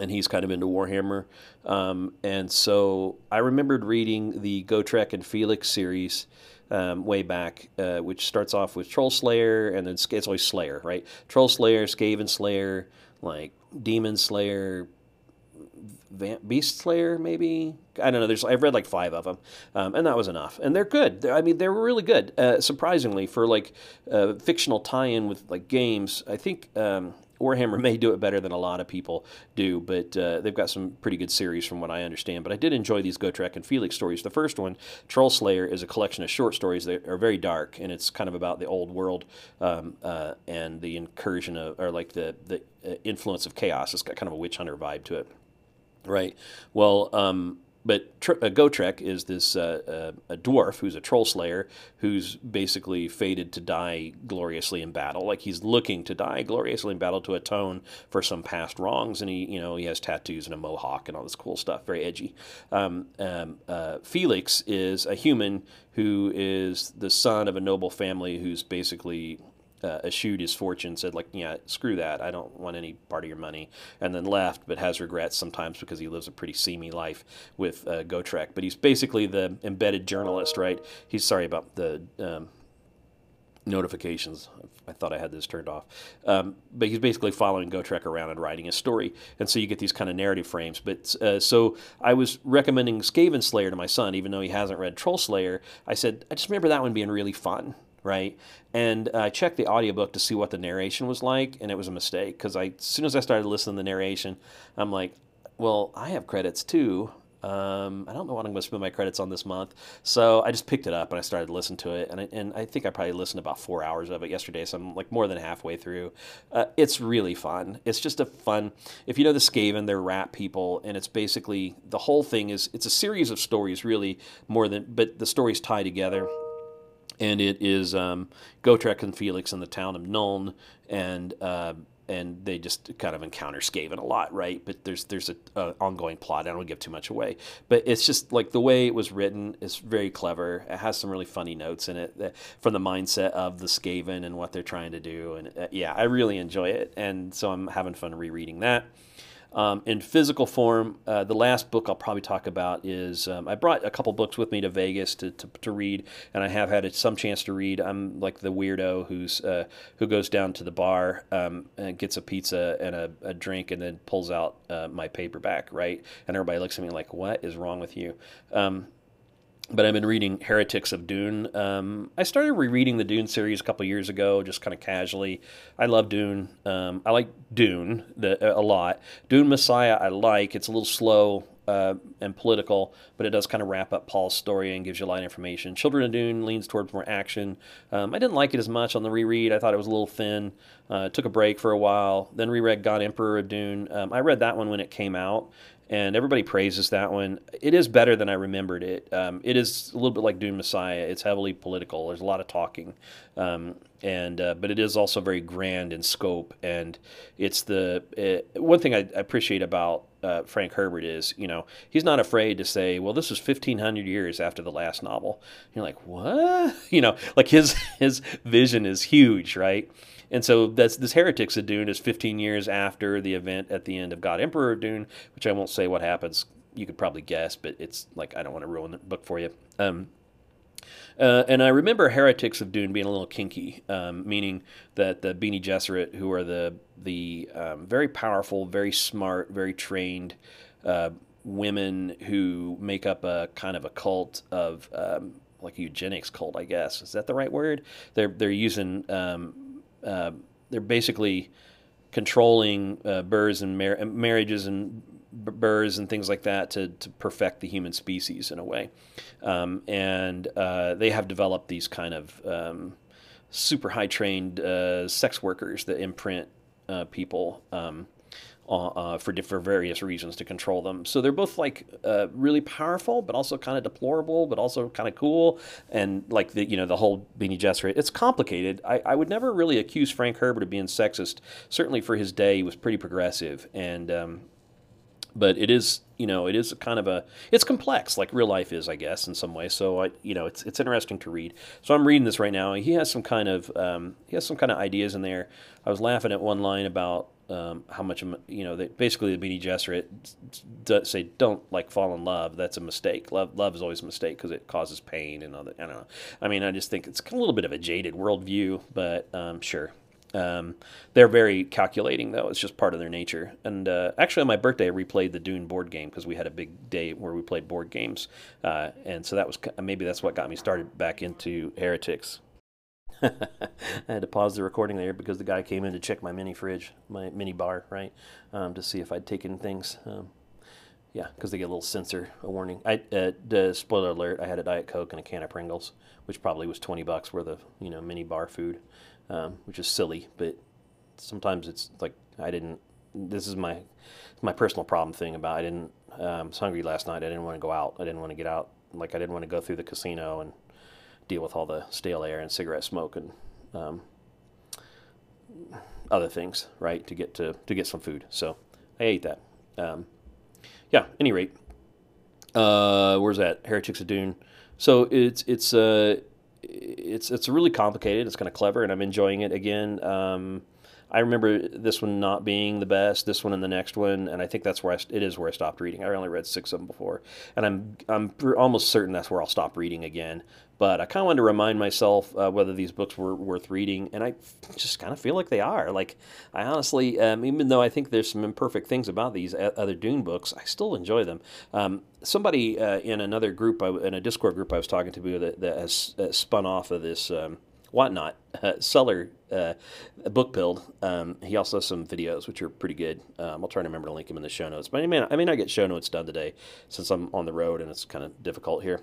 S1: and he's kind of into Warhammer. Um, and so I remembered reading the Gotrek and Felix series um, way back, uh, which starts off with Troll Slayer, and then it's always Slayer, right? Troll Slayer, Skaven Slayer, like Demon Slayer, Beast Slayer, maybe I don't know. There's I've read like five of them, um, and that was enough. And they're good. They're, I mean, they were really good. Uh, surprisingly, for like uh, fictional tie-in with like games, I think. Um, Warhammer may do it better than a lot of people do, but uh, they've got some pretty good series from what I understand. But I did enjoy these Gotrek and Felix stories. The first one, Troll Slayer, is a collection of short stories that are very dark, and it's kind of about the old world um, uh, and the incursion of, or like the the uh, influence of chaos. It's got kind of a witch hunter vibe to it, right? Well. Um, but Tr- uh, Gotrek is this uh, uh, a dwarf who's a troll slayer who's basically fated to die gloriously in battle. Like he's looking to die gloriously in battle to atone for some past wrongs, and he you know he has tattoos and a mohawk and all this cool stuff, very edgy. Um, um, uh, Felix is a human who is the son of a noble family who's basically uh, eschewed his fortune, said like, yeah, screw that, I don't want any part of your money, and then left, but has regrets sometimes because he lives a pretty seamy life with uh, Gotrek. But he's basically the embedded journalist, right? He's sorry about the um, notifications. I thought I had this turned off. Um, but he's basically following Gotrek around and writing a story. And so you get these kind of narrative frames. But uh, so I was recommending Skaven Slayer to my son, even though he hasn't read Troll Slayer. I said, I just remember that one being really fun right? And I checked the audiobook to see what the narration was like, and it was a mistake because I, as soon as I started listening to the narration, I'm like, well, I have credits too. Um, I don't know what I'm going to spend my credits on this month. So I just picked it up and I started to listen to it. And I, and I think I probably listened about four hours of it yesterday. So I'm like more than halfway through. Uh, it's really fun. It's just a fun, if you know the Skaven, they're rat people. And it's basically, the whole thing is, it's a series of stories really more than, but the stories tie together and it is um, Gotrek and Felix in the town of Nuln, and uh, and they just kind of encounter Skaven a lot, right? But there's there's a, ongoing plot. I don't give too much away, but it's just like the way it was written is very clever. It has some really funny notes in it that, from the mindset of the Skaven and what they're trying to do, and uh, yeah, I really enjoy it, and so I'm having fun rereading that. Um, in physical form, uh, the last book I'll probably talk about is um, I brought a couple books with me to Vegas to, to, to, read, and I have had some chance to read. I'm like the weirdo who's uh, who goes down to the bar um, and gets a pizza and a, a drink, and then pulls out uh, my paperback, right? And everybody looks at me like, "What is wrong with you?" But I've been reading Heretics of Dune. Um, I started rereading the Dune series a couple years ago, just kind of casually. I love Dune. Um, I like Dune the, a lot. Dune Messiah, I like. It's a little slow uh, and political, but it does kind of wrap up Paul's story and gives you a lot of information. Children of Dune leans towards more action. Um, I didn't like it as much on the reread. I thought it was a little thin. Uh, took a break for a while. Then reread God Emperor of Dune. Um, I read that one when it came out, and everybody praises that one. It is better than I remembered it. Um, it is a little bit like Dune Messiah. It's heavily political. There's a lot of talking, um, and uh, but it is also very grand in scope. And it's the it, one thing I, I appreciate about uh, Frank Herbert is, you know, he's not afraid to say, well, this was 1500 years after the last novel. You're like, what? You know, like his his vision is huge, right? And so that's this Heretics of Dune is 15 years after the event at the end of God Emperor Dune, which I won't say what happens. You could probably guess, but it's like I don't want to ruin the book for you. Um, uh, and I remember Heretics of Dune being a little kinky, um, meaning that the Bene Gesserit, who are the the um, very powerful, very smart, very trained uh, women who make up a kind of a cult of um, like a eugenics cult, I guess. Is that the right word? They're they're using um, uh, they're basically controlling uh, and mar- marriages and burrs and things like that to, to perfect the human species in a way. Um, and uh, they have developed these kind of um, super high trained uh, sex workers that imprint uh, people. Um, uh, uh, for for various reasons to control them. So they're both like uh, really powerful, but also kind of deplorable, but also kind of cool. And like the you know the whole Bene Gesserit, it's complicated. I, I would never really accuse Frank Herbert of being sexist. Certainly for his day, he was pretty progressive, and um, but it is you know it is kind of a it's complex like real life is I guess in some way. So I you know it's it's interesting to read. So I'm reading this right now. He has some kind of um, he has some kind of ideas in there. I was laughing at one line about um, how much you know. They, basically, the Bene Gesserit say don't like fall in love. That's a mistake. Love love is always a mistake because it causes pain and other. I don't know. I mean, I just think it's a little bit of a jaded worldview, but um, sure. Um, they're very calculating, though. It's just part of their nature. And uh, actually, on my birthday, I replayed the Dune board game because we had a big day where we played board games, uh, and so that was maybe that's what got me started back into Heretics. I had to pause the recording there because the guy came in to check my mini fridge, my mini bar, right, um, to see if I'd taken things. Um, yeah, because they get a little sensor, a warning. I, uh, the spoiler alert: I had a diet coke and a can of Pringles, which probably was twenty bucks worth of you know mini bar food, um, which is silly, but sometimes it's like I didn't. This is my my personal problem thing about I didn't. Um, I was hungry last night. I didn't want to go out. I didn't want to get out. Like I didn't want to go through the casino and deal with all the stale air and cigarette smoke and um, other things, right? To get to to get some food. So I ate that. Um, yeah. Any rate, uh, where's that? Heretics of Dune. So it's it's uh, it's it's really complicated. It's kind of clever, and I'm enjoying it again. Um, I remember this one not being the best, this one and the next one, and I think that's where I, it is where I stopped reading. I only read six of them before, and I'm I'm almost certain that's where I'll stop reading again. But I kind of wanted to remind myself uh, whether these books were worth reading, and I just kind of feel like they are. Like I honestly, um, even though I think there's some imperfect things about these other Dune books, I still enjoy them. Um, somebody uh, in another group, in a Discord group I was talking to, that, that has uh, spun off of this. Um, whatnot. Uh, Seller uh, book build. Um, he also has some videos which are pretty good. Um, I'll try to remember to link them in the show notes. But I may not, I may not get show notes done today since I'm on the road and it's kind of difficult here.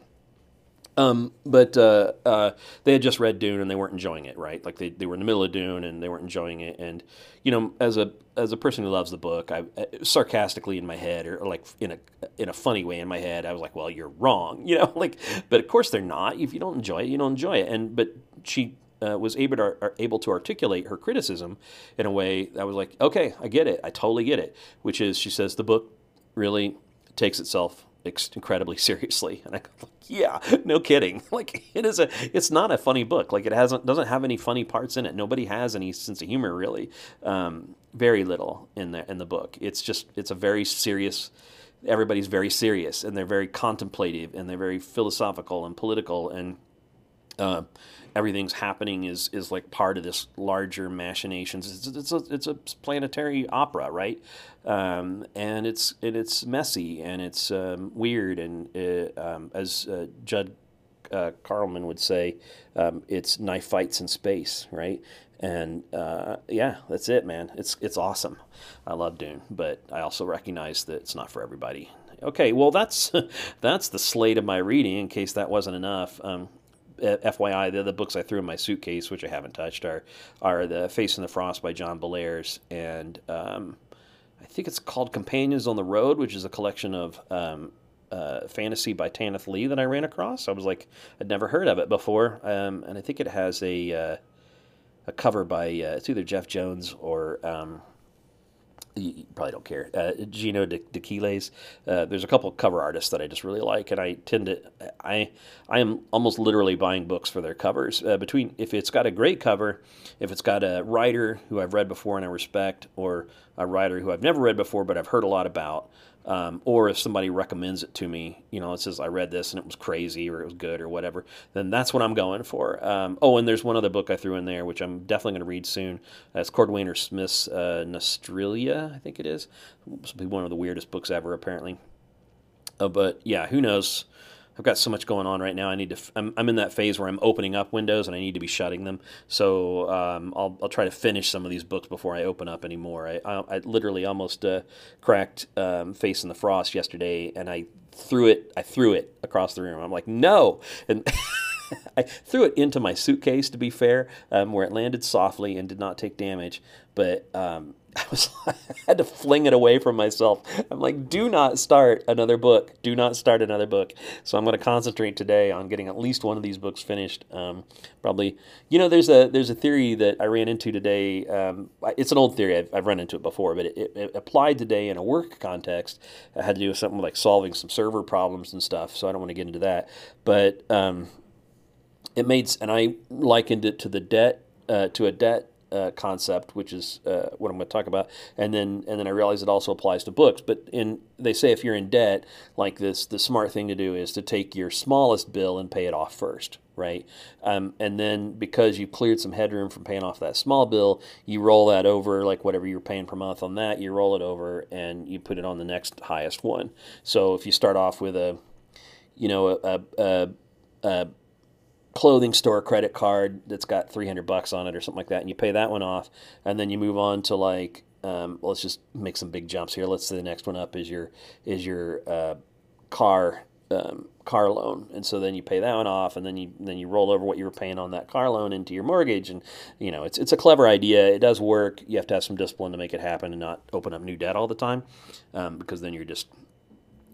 S1: Um, but uh, uh, they had just read Dune and they weren't enjoying it, right? Like they, they were in the middle of Dune and they weren't enjoying it. And you know, as a as a person who loves the book, I sarcastically in my head or, or, like in a in a funny way in my head, I was like, "Well, you're wrong," you know. Like, but of course they're not. If you don't enjoy it, you don't enjoy it. And but she uh, was able to uh, able to articulate her criticism in a way that was like, okay, I get it, I totally get it. Which is, she says the book really takes itself incredibly seriously, and I go, yeah, no kidding. Like it is a, it's not a funny book. Like it hasn't doesn't have any funny parts in it. Nobody has any sense of humor really. Um, very little in the in the book. It's just it's a very serious everybody's very serious and they're very contemplative and they're very philosophical and political and uh, everything's happening is is like part of this larger machinations. It's, it's a it's a planetary opera, right? Um, and it's and it's messy and it's um, weird and uh, um, as uh, Judd uh, Karlman would say, um, it's knife fights in space, right? And uh, yeah, that's it, man. It's it's awesome. I love Dune, but I also recognize that it's not for everybody. Okay, well that's that's the slate of my reading. In case that wasn't enough, um, FYI, the other books I threw in my suitcase, which I haven't touched, are are the Face in the Frost by John Bellairs, and um, I think it's called Companions on the Road, which is a collection of um, uh, fantasy by Tanith Lee that I ran across. I was like, I'd never heard of it before, um, and I think it has a uh, a cover by uh, it's either Jeff Jones or um, you probably don't care. Uh, Gino De, Dequiles. Uh, there's a couple cover artists that I just really like, and I tend to I I am almost literally buying books for their covers. Uh, between if it's got a great cover, if it's got a writer who I've read before and I respect, or a writer who I've never read before but I've heard a lot about, um, or if somebody recommends it to me, you know, it says I read this and it was crazy or it was good or whatever, then that's what I'm going for. Um, oh, and there's one other book I threw in there which I'm definitely going to read soon. That's Cordwainer Smith's uh, Norstrilia, I think it is. Be one of the weirdest books ever, apparently. Uh, but yeah, who knows? I've got so much going on right now. I need to. I'm, I'm in that phase where I'm opening up windows and I need to be shutting them. So um, I'll, I'll try to finish some of these books before I open up anymore. I, I, I literally almost uh, cracked um, Face in the Frost yesterday, and I threw it. I threw it across the room. I'm like, no, and. I threw it into my suitcase, to be fair, um, where it landed softly and did not take damage. But um, I was I had to fling it away from myself. I'm like, do not start another book. Do not start another book. So I'm going to concentrate today on getting at least one of these books finished. Um, probably, you know, there's a there's a theory that I ran into today. Um, it's an old theory. I've, I've run into it before, but it, it, applied today in a work context. It had to do with something like solving some server problems and stuff. So I don't want to get into that. But um, it made and I likened it to the debt uh, to a debt uh, concept, which is uh, what I'm going to talk about, and then and then I realized it also applies to books. But in they say if you're in debt like this, the smart thing to do is to take your smallest bill and pay it off first, right? Um, and then because you've cleared some headroom from paying off that small bill, you roll that over like whatever you're paying per month on that, you roll it over and you put it on the next highest one. So if you start off with a, you know, a, a, a clothing store credit card that's got 300 bucks on it or something like that and you pay that one off and then you move on to like um, let's just make some big jumps here. Let's say the next one up is your is your uh, car um, car loan and so then you pay that one off and then you then you roll over what you were paying on that car loan into your mortgage and you know it's it's a clever idea. It does work. You have to have some discipline to make it happen and not open up new debt all the time um, because then you're just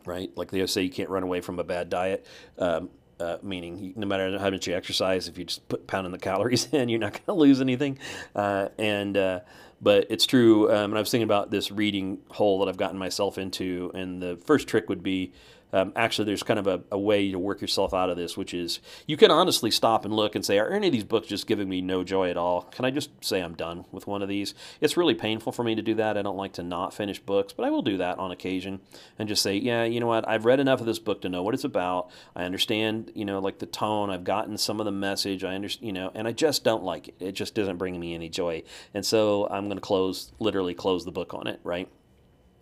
S1: right? Like they say you can't run away from a bad diet. Um, uh, meaning no matter how much you exercise, if you just put pounding the calories in, you're not going to lose anything. Uh, and uh, but it's true. Um, and I was thinking about this reading hole that I've gotten myself into, and the first trick would be um, actually, there's kind of a, a, way to work yourself out of this, which is you can honestly stop and look and say, are any of these books just giving me no joy at all? Can I just say I'm done with one of these? It's really painful for me to do that. I don't like to not finish books, but I will do that on occasion and just say, yeah, you know what? I've read enough of this book to know what it's about. I understand, you know, like the tone. I've gotten some of the message. I understand, you know, and I just don't like it. It just isn't bringing me any joy. And so I'm going to close, literally close the book on it, right?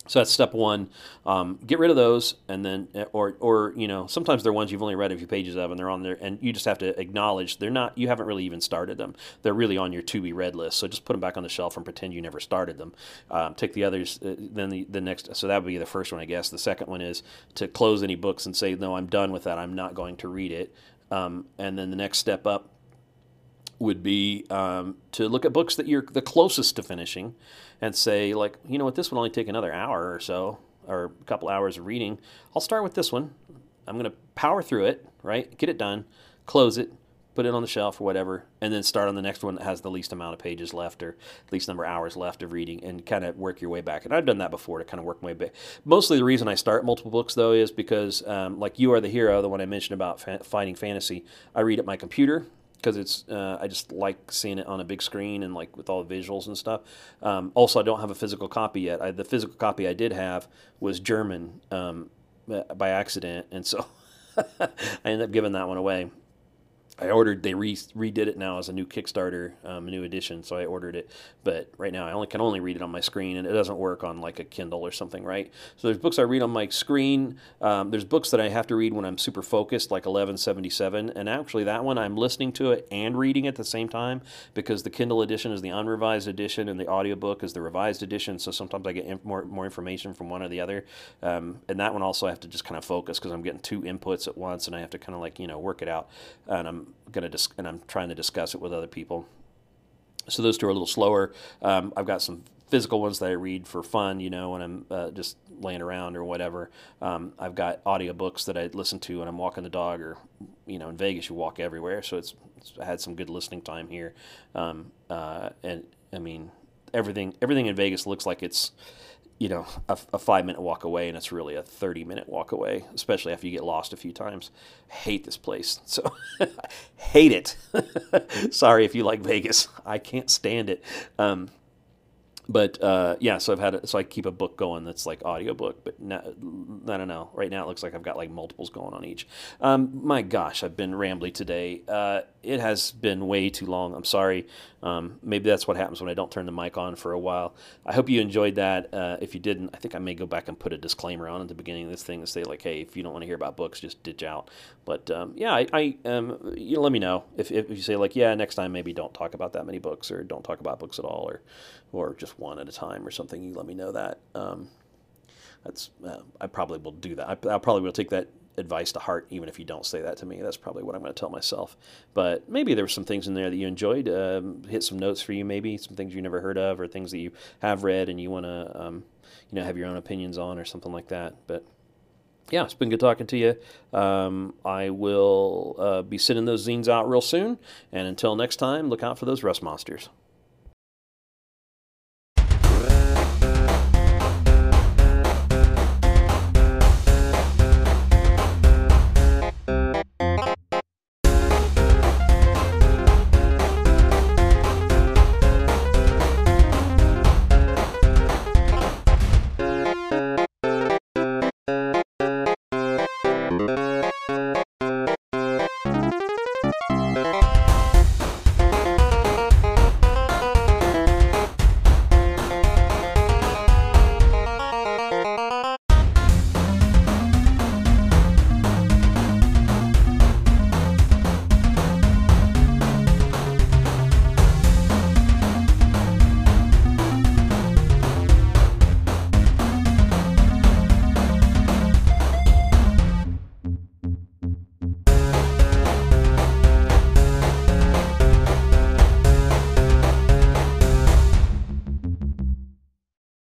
S1: So that's step one. Um, get rid of those, and then, or, or you know, sometimes they're ones you've only read a few pages of, and they're on there, and you just have to acknowledge they're not. You haven't really even started them. They're really on your to be read list. So just put them back on the shelf and pretend you never started them. Um, take the others. Uh, then the, the next. So that would be the first one, I guess. The second one is to close any books and say, no, I'm done with that. I'm not going to read it. Um, and then the next step up would be um, to look at books that you're the closest to finishing and say, like, you know what, this would only take another hour or so, or a couple hours of reading. I'll start with this one. I'm going to power through it, right? Get it done, close it, put it on the shelf or whatever, and then start on the next one that has the least amount of pages left or least number of hours left of reading and kind of work your way back. And I've done that before to kind of work my way back. Mostly the reason I start multiple books, though, is because, um, like You Are the Hero, the one I mentioned about fa- fighting fantasy, I read at my computer because it's uh, I just like seeing it on a big screen and like with all the visuals and stuff. Um, also, I don't have a physical copy yet. I, the physical copy I did have was German um, by accident, and so I ended up giving that one away. I ordered. They re- redid it now as a new Kickstarter, um, a new edition. So I ordered it, but right now I only can only read it on my screen, and it doesn't work on like a Kindle or something, right? So there's books I read on my screen. Um, there's books that I have to read when I'm super focused, like 1177, and actually that one I'm listening to it and reading at the same time because the Kindle edition is the unrevised edition and the audiobook is the revised edition. So sometimes I get inf- more more information from one or the other, um, and that one also I have to just kind of focus because I'm getting two inputs at once, and I have to kind of like you know work it out, and I'm going to dis- and I'm trying to discuss it with other people. So those two are a little slower. Um, I've got some physical ones that I read for fun, you know, when I'm uh, just laying around or whatever. Um, I've got audiobooks that I listen to when I'm walking the dog or, you know, in Vegas you walk everywhere. So it's, it's I had some good listening time here. Um, uh, and I mean, everything, everything in Vegas looks like it's, you know, a, a, five minute walk away, and it's really a 30 minute walk away, especially after you get lost a few times. hate this place. So, hate it. Sorry if you like Vegas. I can't stand it. Um, but uh, yeah, so I've had a, so I keep a book going that's like audiobook, but I don't know. Right now it looks like I've got like multiples going on each. Um, my gosh, I've been rambly today. Uh, it has been way too long. I'm sorry. Um, maybe that's what happens when I don't turn the mic on for a while. I hope you enjoyed that. Uh, if you didn't, I think I may go back and put a disclaimer on at the beginning of this thing to say like, hey, if you don't want to hear about books, just ditch out. But um, yeah, I, I um, you let me know if, if you say like, yeah, next time maybe don't talk about that many books or don't talk about books at all or or just one at a time or something. You let me know that. Um, that's uh, I probably will do that. I, I probably will take that advice to heart, even if you don't say that to me. That's probably what I'm going to tell myself. But maybe there were some things in there that you enjoyed. Um, hit some notes for you, maybe some things you never heard of, or things that you have read and you want to, um, you know, have your own opinions on, or something like that. But yeah, it's been good talking to you. Um, I will uh, be sending those zines out real soon. And until next time, look out for those rust monsters.